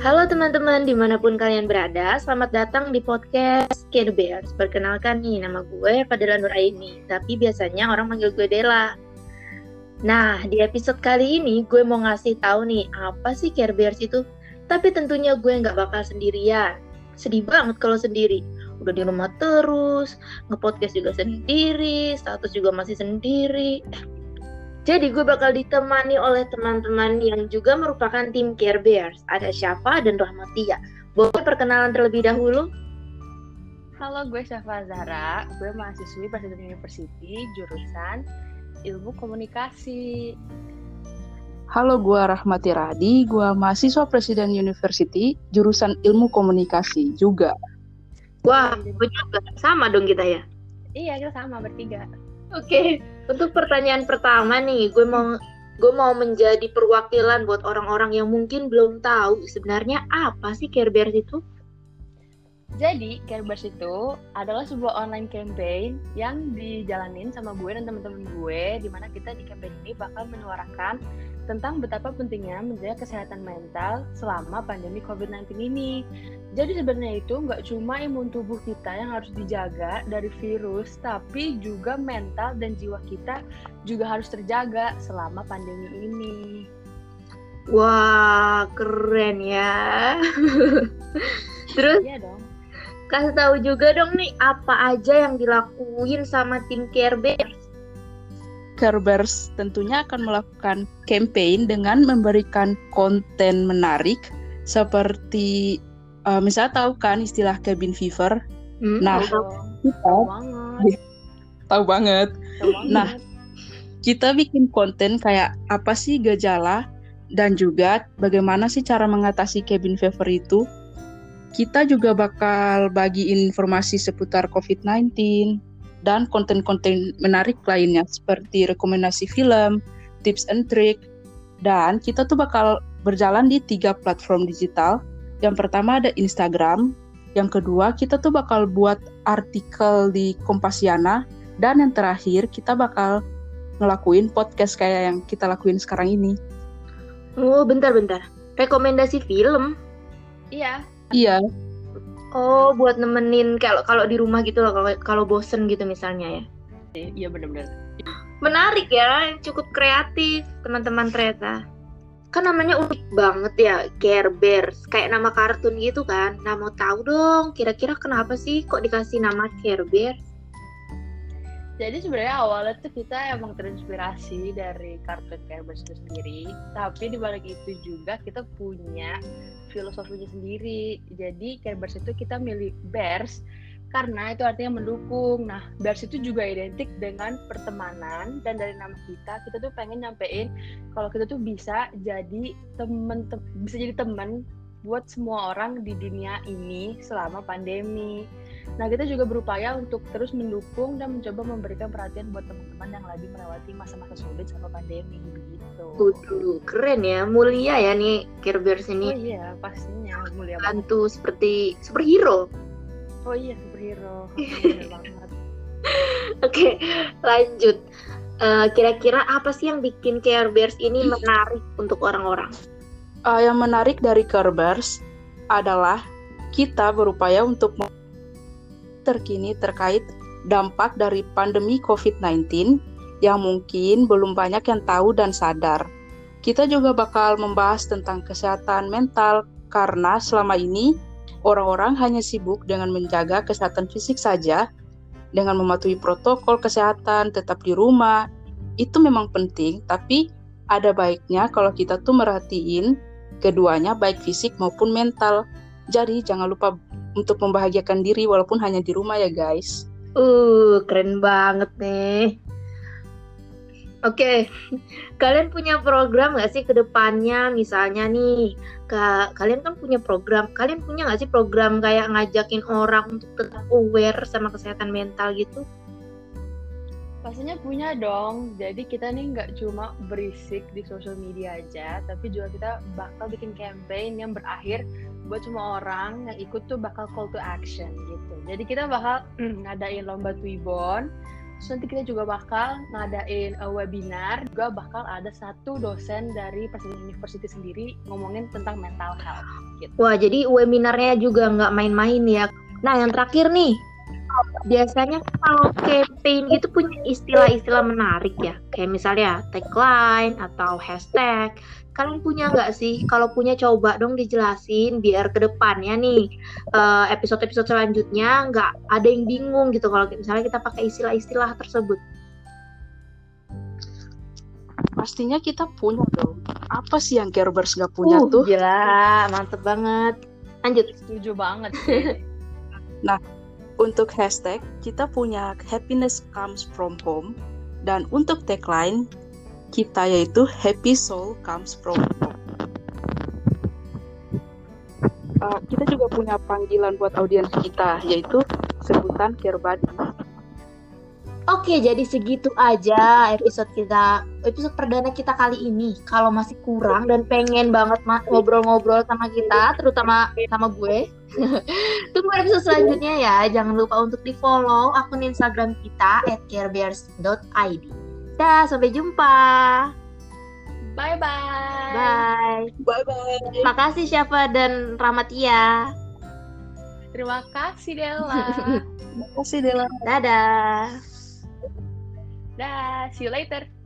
Halo teman-teman di mana pun kalian berada, selamat datang di podcast Care Bears. Perkenalkan nih, nama gue Fadila Nuraini, tapi biasanya orang manggil gue Dela. Nah, di episode kali ini gue mau ngasih tahu nih, apa sih Care Bears itu? Tapi tentunya gue nggak bakal sendirian. Sedih banget kalau sendiri. Udah di rumah terus, ngepodcast juga sendiri, status juga masih sendiri. Jadi gue bakal ditemani oleh teman-teman yang juga merupakan tim Care Bears. Ada Syafa dan Rahmatia. Boleh perkenalan terlebih dahulu? Halo, gue Syafa Zahra. Gue mahasiswi Presiden University, jurusan Ilmu Komunikasi. Halo, gue Rahmati Radi. Gue mahasiswa Presiden University, jurusan Ilmu Komunikasi juga. Wah, gue juga. Sama dong kita ya? Iya, kita sama bertiga. Oke, untuk pertanyaan pertama nih, gue mau gue mau menjadi perwakilan buat orang-orang yang mungkin belum tahu sebenarnya apa sih Care Bears itu. Jadi, Care Bears itu adalah sebuah online campaign yang dijalanin sama gue dan teman-teman gue, di mana kita di campaign ini bakal menyuarakan tentang betapa pentingnya menjaga kesehatan mental selama pandemi COVID-19 ini. Jadi sebenarnya itu nggak cuma imun tubuh kita yang harus dijaga dari virus, tapi juga mental dan jiwa kita juga harus terjaga selama pandemi ini. Wah, keren ya. Terus iya dong. Kasih tahu juga dong nih apa aja yang dilakuin sama tim Care Bears tentunya akan melakukan campaign dengan memberikan konten menarik seperti uh, misalnya tahu kan istilah cabin fever. Hmm, nah, tahu. kita tahu banget. tahu banget. Tahu banget. Nah, kita bikin konten kayak apa sih gejala dan juga bagaimana sih cara mengatasi cabin fever itu. Kita juga bakal bagi informasi seputar COVID-19 dan konten-konten menarik lainnya seperti rekomendasi film, tips and trick, dan kita tuh bakal berjalan di tiga platform digital yang pertama ada Instagram, yang kedua kita tuh bakal buat artikel di Kompasiana, dan yang terakhir kita bakal ngelakuin podcast kayak yang kita lakuin sekarang ini. Oh, bentar-bentar. Rekomendasi film? Iya. Iya. Oh, buat nemenin kalau kalau di rumah gitu loh, kalau kalau bosen gitu misalnya ya. Iya benar-benar. Menarik ya, cukup kreatif teman-teman ternyata kan namanya unik banget ya Care Bears kayak nama kartun gitu kan nah mau tahu dong kira-kira kenapa sih kok dikasih nama Care Bears jadi sebenarnya awalnya tuh kita emang terinspirasi dari Care Bears itu sendiri tapi di balik itu juga kita punya filosofinya sendiri jadi Bears itu kita milik bears karena itu artinya mendukung. Nah, Bears itu juga identik dengan pertemanan dan dari nama kita kita tuh pengen nyampein kalau kita tuh bisa jadi temen te bisa jadi temen buat semua orang di dunia ini selama pandemi. Nah, kita juga berupaya untuk terus mendukung dan mencoba memberikan perhatian buat teman-teman yang lagi melewati masa-masa sulit sama pandemi begitu. Waduh, keren ya, mulia ya nih Care Bears ini. Oh iya, pastinya mulia banget. Bantu seperti superhero. Oh iya, superhero. Oke, lanjut. Uh, kira-kira apa sih yang bikin Care Bears ini menarik untuk orang-orang? Uh, yang menarik dari Care Bears adalah kita berupaya untuk terkini terkait dampak dari pandemi COVID-19 yang mungkin belum banyak yang tahu dan sadar. Kita juga bakal membahas tentang kesehatan mental karena selama ini orang-orang hanya sibuk dengan menjaga kesehatan fisik saja, dengan mematuhi protokol kesehatan, tetap di rumah. Itu memang penting, tapi ada baiknya kalau kita tuh merhatiin keduanya baik fisik maupun mental. Jadi jangan lupa untuk membahagiakan diri walaupun hanya di rumah ya guys. Uh, keren banget nih. Oke, okay. kalian punya program nggak sih ke depannya? Misalnya nih, ke, kalian kan punya program, kalian punya nggak sih program kayak ngajakin orang untuk tetap aware sama kesehatan mental gitu? Pastinya punya dong. Jadi kita nih nggak cuma berisik di sosial media aja, tapi juga kita bakal bikin campaign yang berakhir buat semua orang yang ikut tuh bakal call to action gitu. Jadi kita bakal ngadain lomba Twibbon Terus nanti kita juga bakal ngadain uh, webinar, juga bakal ada satu dosen dari Presiden University sendiri ngomongin tentang mental health. Gitu. Wah, jadi webinarnya juga nggak main-main ya. Nah, yang terakhir nih, biasanya kalau campaign itu punya istilah-istilah menarik ya, kayak misalnya tagline atau hashtag. Kalian punya nggak sih? Kalau punya coba dong dijelasin biar ke depannya nih eh, episode-episode selanjutnya nggak ada yang bingung gitu kalau misalnya kita pakai istilah-istilah tersebut. Pastinya kita punya dong. Apa sih yang Kerbers nggak punya Uh, tuh? Gila, mantep banget. Lanjut. Setuju banget sih. Untuk hashtag, kita punya happiness comes from home. Dan untuk tagline, kita yaitu happy soul comes from home. Uh, kita juga punya panggilan buat audiens kita, yaitu sebutan care buddy. Oke, jadi segitu aja episode kita, episode perdana kita kali ini. Kalau masih kurang dan pengen banget ma- ngobrol-ngobrol sama kita, terutama sama gue, tunggu episode selanjutnya ya. Jangan lupa untuk di follow akun Instagram kita @carebears.id. Dah, sampai jumpa. Bye-bye. Bye. Bye-bye. Makasih siapa dan Ramatia. Terima kasih Della. Terima kasih Dela. Dadah. Dah, see you later.